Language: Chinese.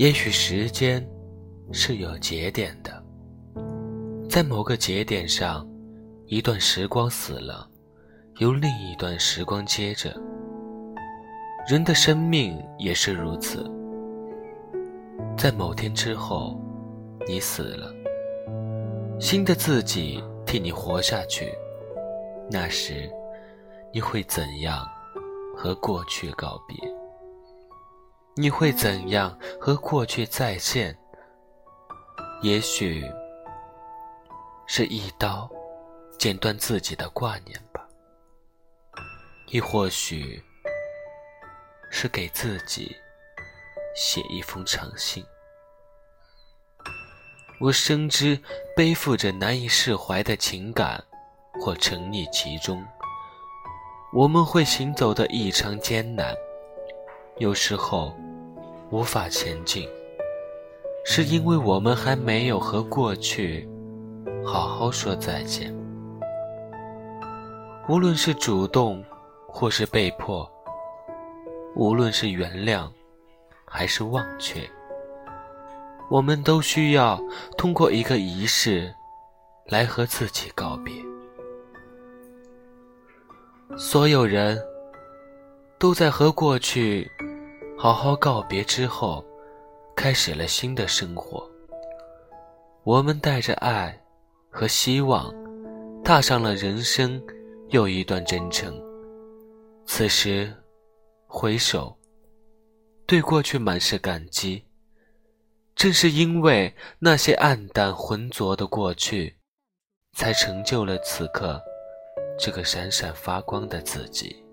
也许时间是有节点的，在某个节点上，一段时光死了，由另一段时光接着。人的生命也是如此，在某天之后，你死了，新的自己替你活下去。那时，你会怎样和过去告别？你会怎样和过去再现？也许是一刀剪断自己的挂念吧，亦或许是给自己写一封长信。我深知背负着难以释怀的情感。或沉溺其中，我们会行走的异常艰难，有时候无法前进，是因为我们还没有和过去好好说再见。无论是主动，或是被迫；无论是原谅，还是忘却，我们都需要通过一个仪式来和自己告别。所有人都在和过去好好告别之后，开始了新的生活。我们带着爱和希望，踏上了人生又一段征程。此时回首，对过去满是感激。正是因为那些暗淡浑浊的过去，才成就了此刻。这个闪闪发光的自己。